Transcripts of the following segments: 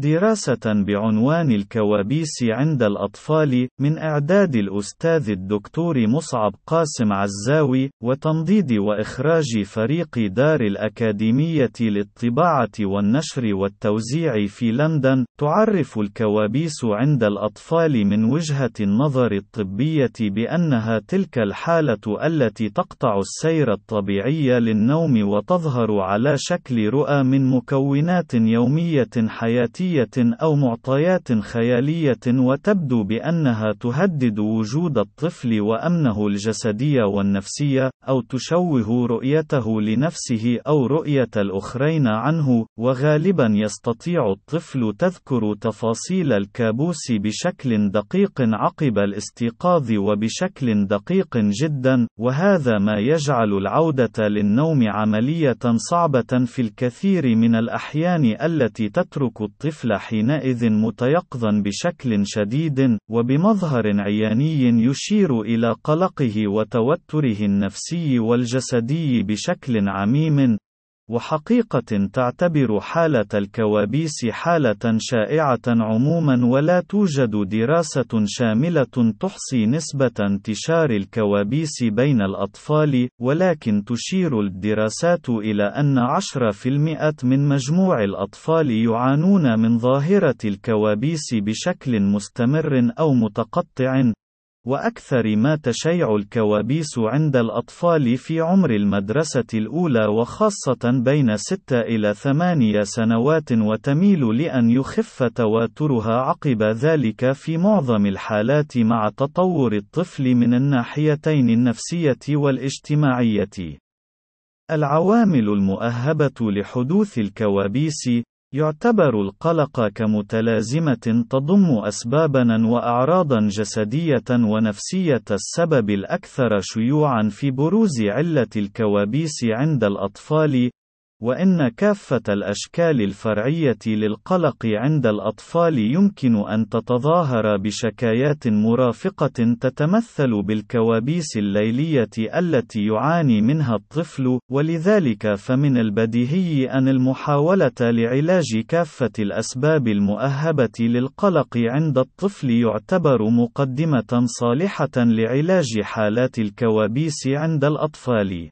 دراسة بعنوان الكوابيس عند الأطفال من إعداد الأستاذ الدكتور مصعب قاسم عزاوي وتنضيد وإخراج فريق دار الأكاديمية للطباعة والنشر والتوزيع في لندن تعرف الكوابيس عند الأطفال من وجهة النظر الطبية بأنها تلك الحالة التي تقطع السير الطبيعي للنوم وتظهر على شكل رؤى من مكونات يومية حياتية أو معطيات خيالية وتبدو بأنها تهدد وجود الطفل وأمنه الجسدي والنفسي، أو تشوه رؤيته لنفسه أو رؤية الآخرين عنه، وغالبا يستطيع الطفل تذكر تفاصيل الكابوس بشكل دقيق عقب الاستيقاظ وبشكل دقيق جدا، وهذا ما يجعل العودة للنوم عملية صعبة في الكثير من الأحيان التي تترك الطفل الطفل حينئذ متيقظا بشكل شديد، وبمظهر عياني يشير إلى قلقه وتوتره النفسي والجسدي بشكل عميم، وحقيقة تعتبر حالة الكوابيس حالة شائعة عموما ولا توجد دراسة شاملة تحصي نسبة انتشار الكوابيس بين الأطفال، ولكن تشير الدراسات إلى أن 10% من مجموع الأطفال يعانون من ظاهرة الكوابيس بشكل مستمر أو متقطع، وأكثر ما تشيع الكوابيس عند الأطفال في عمر المدرسة الأولى وخاصة بين 6 إلى 8 سنوات وتميل لأن يخف تواترها عقب ذلك في معظم الحالات مع تطور الطفل من الناحيتين النفسية والاجتماعية. العوامل المؤهبة لحدوث الكوابيس يعتبر القلق كمتلازمة تضم أسبابًا وأعراضًا جسدية ونفسية السبب الأكثر شيوعًا في بروز علة الكوابيس عند الأطفال، وإن كافة الأشكال الفرعية للقلق عند الأطفال يمكن أن تتظاهر بشكايات مرافقة تتمثل بالكوابيس الليلية التي يعاني منها الطفل، ولذلك فمن البديهي أن المحاولة لعلاج كافة الأسباب المؤهبة للقلق عند الطفل يعتبر مقدمة صالحة لعلاج حالات الكوابيس عند الأطفال.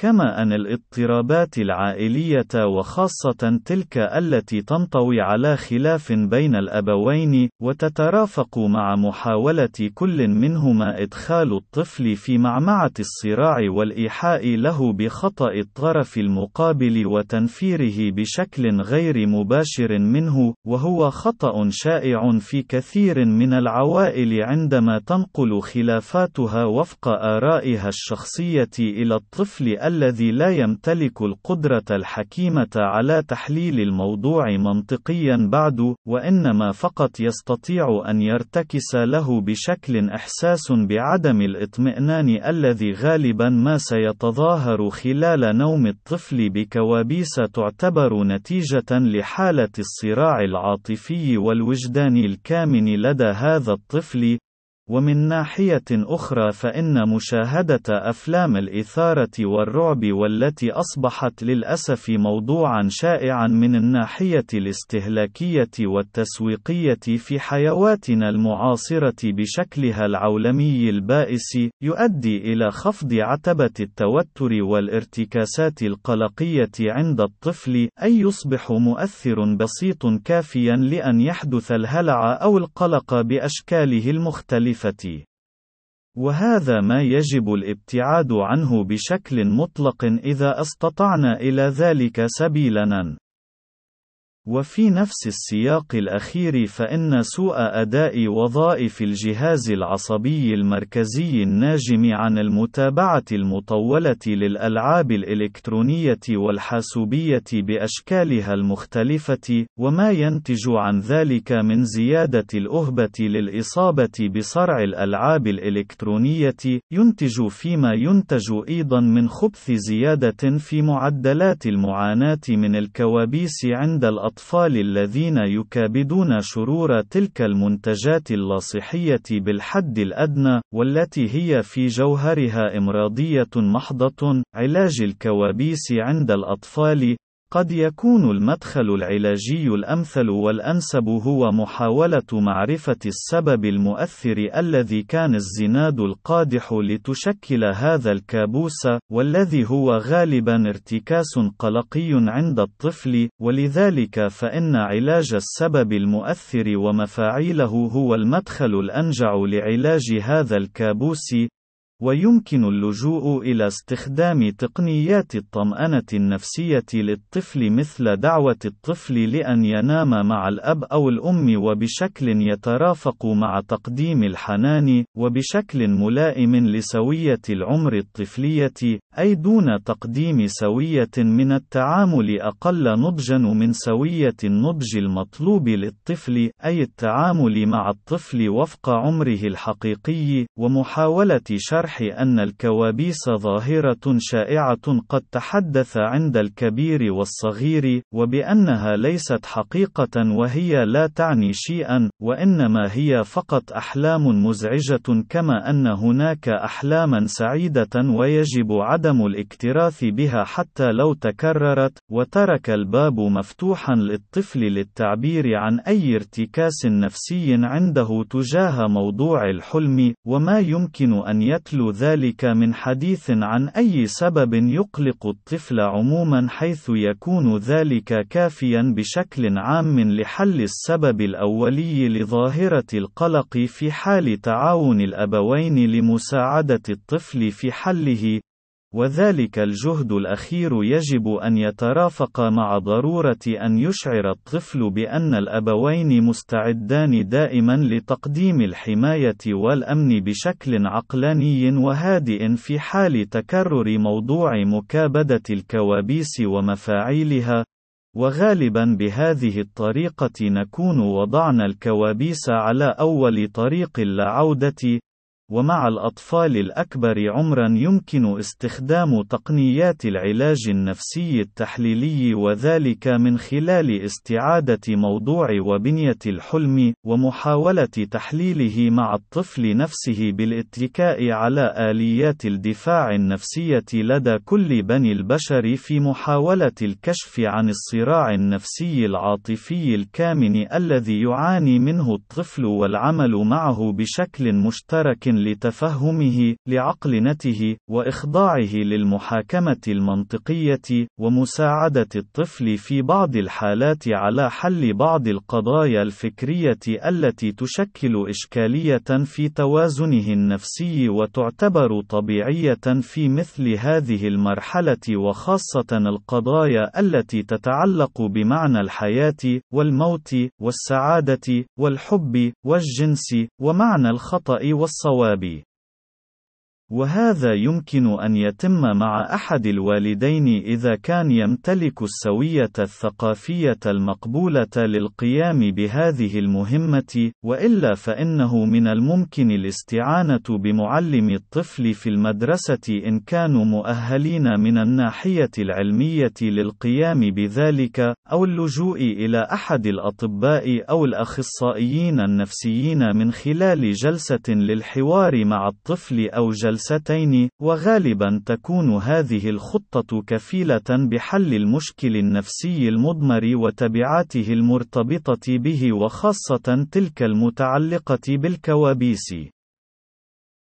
كما أن الاضطرابات العائلية وخاصة تلك التي تنطوي على خلاف بين الأبوين، وتترافق مع محاولة كل منهما إدخال الطفل في معمعة الصراع والإيحاء له بخطأ الطرف المقابل وتنفيره بشكل غير مباشر منه، وهو خطأ شائع في كثير من العوائل عندما تنقل خلافاتها وفق آرائها الشخصية إلى الطفل الذي لا يمتلك القدرة الحكيمة على تحليل الموضوع منطقيا بعد، وإنما فقط يستطيع أن يرتكس له بشكل إحساس بعدم الاطمئنان الذي غالبا ما سيتظاهر خلال نوم الطفل بكوابيس تعتبر نتيجة لحالة الصراع العاطفي والوجداني الكامن لدى هذا الطفل، ومن ناحية أخرى فإن مشاهدة أفلام الإثارة والرعب والتي أصبحت للأسف موضوعًا شائعًا من الناحية الاستهلاكية والتسويقية في حيواتنا المعاصرة بشكلها العولمي البائس، يؤدي إلى خفض عتبة التوتر والارتكاسات القلقية عند الطفل، أي يصبح مؤثر بسيط كافيًا لأن يحدث الهلع أو القلق بأشكاله المختلفة. المعرفة وهذا ما يجب الابتعاد عنه بشكل مطلق إذا استطعنا إلى ذلك سبيلاً. وفي نفس السياق الأخير فإن سوء أداء وظائف الجهاز العصبي المركزي الناجم عن المتابعة المطولة للألعاب الإلكترونية والحاسوبية بأشكالها المختلفة، وما ينتج عن ذلك من زيادة الأهبة للإصابة بصرع الألعاب الإلكترونية، ينتج فيما ينتج أيضًا من خبث زيادة في معدلات المعاناة من الكوابيس عند الأطفال. الأطفال الذين يكابدون شرور تلك المنتجات اللاصحية بالحد الأدنى، والتي هي في جوهرها إمراضية محضة. علاج الكوابيس عند الأطفال قد يكون المدخل العلاجي الأمثل والأنسب هو محاولة معرفة السبب المؤثر الذي كان الزناد القادح لتشكل هذا الكابوس، والذي هو غالبا ارتكاس قلقي عند الطفل، ولذلك فإن علاج السبب المؤثر ومفاعيله هو المدخل الأنجع لعلاج هذا الكابوس، ويمكن اللجوء إلى استخدام تقنيات الطمأنة النفسية للطفل مثل دعوة الطفل لأن ينام مع الأب أو الأم وبشكل يترافق مع تقديم الحنان، وبشكل ملائم لسوية العمر الطفلية، أي دون تقديم سوية من التعامل أقل نضجًا من سوية النضج المطلوب للطفل، أي التعامل مع الطفل وفق عمره الحقيقي، ومحاولة شرح شرح أن الكوابيس ظاهرة شائعة قد تحدث عند الكبير والصغير، وبأنها ليست حقيقة وهي لا تعني شيئا، وإنما هي فقط أحلام مزعجة كما أن هناك أحلاما سعيدة ويجب عدم الاكتراث بها حتى لو تكررت، وترك الباب مفتوحا للطفل للتعبير عن أي ارتكاس نفسي عنده تجاه موضوع الحلم، وما يمكن أن يتلو مثل ذلك من حديث عن أي سبب يقلق الطفل عموما حيث يكون ذلك كافيا بشكل عام لحل السبب الأولي لظاهرة القلق في حال تعاون الأبوين لمساعدة الطفل في حله وذلك الجهد الأخير يجب أن يترافق مع ضرورة أن يشعر الطفل بأن الأبوين مستعدان دائما لتقديم الحماية والأمن بشكل عقلاني وهادئ في حال تكرر موضوع مكابدة الكوابيس ومفاعيلها، وغالبا بهذه الطريقة نكون وضعنا الكوابيس على أول طريق لا ومع الأطفال الأكبر عمرًا يمكن استخدام تقنيات العلاج النفسي التحليلي وذلك من خلال استعادة موضوع وبنية الحلم، ومحاولة تحليله مع الطفل نفسه بالاتكاء على آليات الدفاع النفسية لدى كل بني البشر في محاولة الكشف عن الصراع النفسي العاطفي الكامن الذي يعاني منه الطفل والعمل معه بشكل مشترك لتفهمه، لعقلنته، وإخضاعه للمحاكمة المنطقية، ومساعدة الطفل في بعض الحالات على حل بعض القضايا الفكرية التي تشكل إشكالية في توازنه النفسي وتعتبر طبيعية في مثل هذه المرحلة وخاصة القضايا التي تتعلق بمعنى الحياة، والموت، والسعادة، والحب، والجنس، ومعنى الخطأ والصواب. Kirby وهذا يمكن أن يتم مع أحد الوالدين إذا كان يمتلك السوية الثقافية المقبولة للقيام بهذه المهمة، وإلا فإنه من الممكن الاستعانة بمعلم الطفل في المدرسة إن كانوا مؤهلين من الناحية العلمية للقيام بذلك، أو اللجوء إلى أحد الأطباء أو الأخصائيين النفسيين من خلال جلسة للحوار مع الطفل أو جلسة جلستين، وغالبا تكون هذه الخطة كفيلة بحل المشكل النفسي المضمر وتبعاته المرتبطة به وخاصة تلك المتعلقة بالكوابيس.